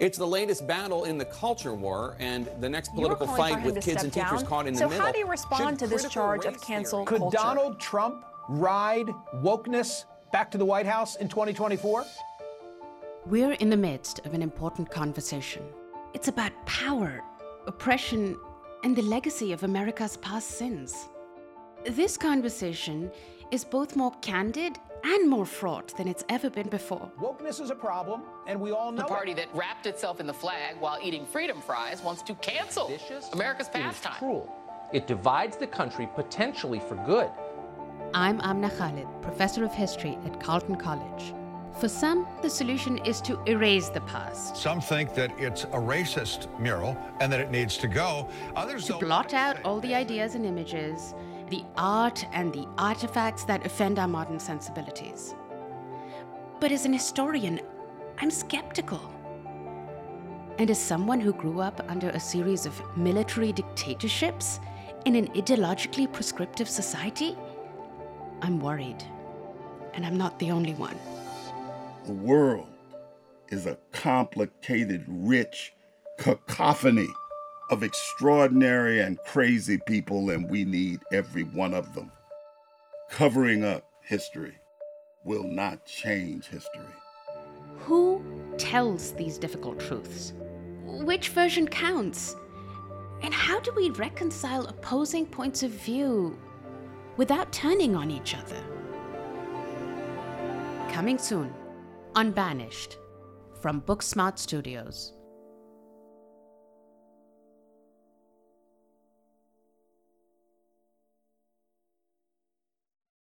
It's the latest battle in the culture war and the next political fight with kids step and teachers down. caught in so the middle. So how do you respond Should to this charge of cancel theory- Could culture? Donald Trump ride wokeness back to the White House in 2024? We're in the midst of an important conversation. It's about power, oppression, and the legacy of America's past sins. This conversation is both more candid and more fraught than it's ever been before. Wokeness is a problem, and we all know The party it. that wrapped itself in the flag while eating freedom fries wants to cancel Vicious, America's it is pastime. cruel. It divides the country potentially for good. I'm Amna Khalid, professor of history at Carleton College. For some, the solution is to erase the past, Some think that it's a racist mural and that it needs to go. Others to blot out all the ideas and images, the art and the artifacts that offend our modern sensibilities. But as an historian, I'm skeptical. And as someone who grew up under a series of military dictatorships in an ideologically prescriptive society, I'm worried. And I'm not the only one. The world is a complicated, rich cacophony of extraordinary and crazy people, and we need every one of them. Covering up history will not change history. Who tells these difficult truths? Which version counts? And how do we reconcile opposing points of view without turning on each other? Coming soon, Unbanished, from Booksmart Studios.